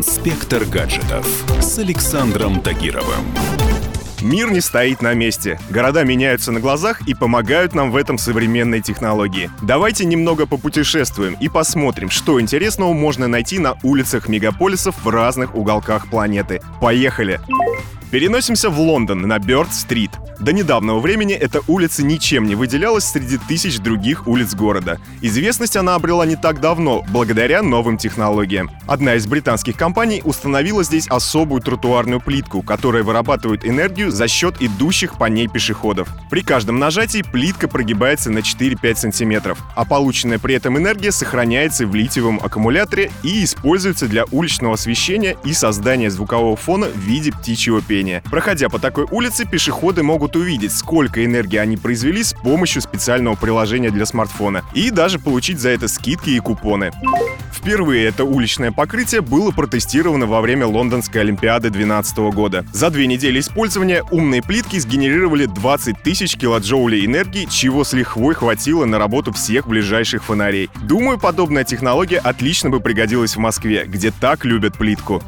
Инспектор гаджетов с Александром Тагировым. Мир не стоит на месте. Города меняются на глазах и помогают нам в этом современные технологии. Давайте немного попутешествуем и посмотрим, что интересного можно найти на улицах мегаполисов в разных уголках планеты. Поехали! Переносимся в Лондон на Бёрд-стрит. До недавнего времени эта улица ничем не выделялась среди тысяч других улиц города. Известность она обрела не так давно, благодаря новым технологиям. Одна из британских компаний установила здесь особую тротуарную плитку, которая вырабатывает энергию за счет идущих по ней пешеходов. При каждом нажатии плитка прогибается на 4-5 сантиметров, а полученная при этом энергия сохраняется в литиевом аккумуляторе и используется для уличного освещения и создания звукового фона в виде птичьего пения движения. Проходя по такой улице, пешеходы могут увидеть, сколько энергии они произвели с помощью специального приложения для смартфона и даже получить за это скидки и купоны. Впервые это уличное покрытие было протестировано во время Лондонской Олимпиады 2012 года. За две недели использования умные плитки сгенерировали 20 тысяч килоджоулей энергии, чего с лихвой хватило на работу всех ближайших фонарей. Думаю, подобная технология отлично бы пригодилась в Москве, где так любят плитку.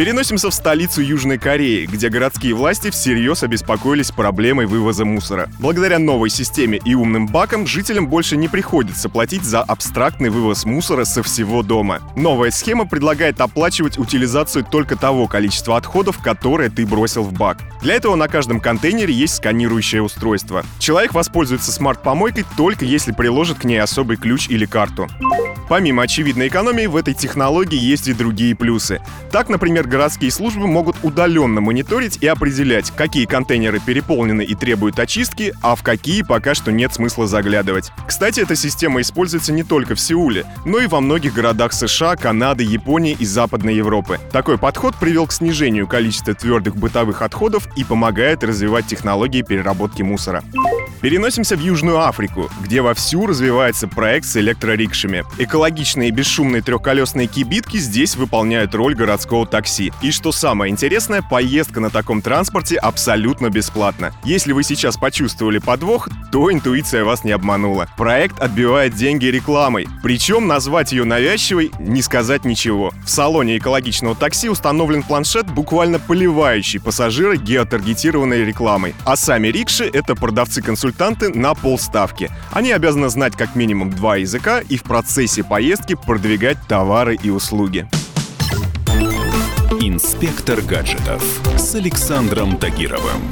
Переносимся в столицу Южной Кореи, где городские власти всерьез обеспокоились проблемой вывоза мусора. Благодаря новой системе и умным бакам жителям больше не приходится платить за абстрактный вывоз мусора со всего дома. Новая схема предлагает оплачивать утилизацию только того количества отходов, которое ты бросил в бак. Для этого на каждом контейнере есть сканирующее устройство. Человек воспользуется смарт-помойкой только если приложит к ней особый ключ или карту. Помимо очевидной экономии, в этой технологии есть и другие плюсы. Так, например, городские службы могут удаленно мониторить и определять, какие контейнеры переполнены и требуют очистки, а в какие пока что нет смысла заглядывать. Кстати, эта система используется не только в Сеуле, но и во многих городах США, Канады, Японии и Западной Европы. Такой подход привел к снижению количества твердых бытовых отходов и помогает развивать технологии переработки мусора. Переносимся в Южную Африку, где вовсю развивается проект с электрорикшами. Экологичные и бесшумные трехколесные кибитки здесь выполняют роль городского такси. И что самое интересное, поездка на таком транспорте абсолютно бесплатна. Если вы сейчас почувствовали подвох, то интуиция вас не обманула. Проект отбивает деньги рекламой. Причем назвать ее навязчивой не сказать ничего. В салоне экологичного такси установлен планшет, буквально поливающий пассажира геотаргетированной рекламой. А сами рикши — это продавцы-консультанты консультанты на полставки. Они обязаны знать как минимум два языка и в процессе поездки продвигать товары и услуги. Инспектор гаджетов с Александром Тагировым.